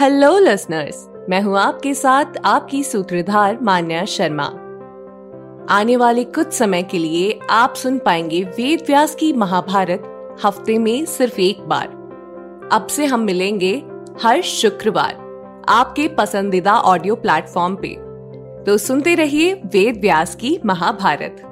Hello listeners मैं हूँ आपके साथ आपकी सूत्रधार मान्या शर्मा। आने वाले कुछ समय के लिए आप सुन पाएँगे वेद व्यास की महाभारत हफ़्ते में सिर्फ़ एक बार। अब से हम मिलेंगे हर शुक्रवार आपके पसंदीदा ऑडियो प्लेटफॉर्म पे। तो सुनते रहिए वेद व्यास की महाभारत।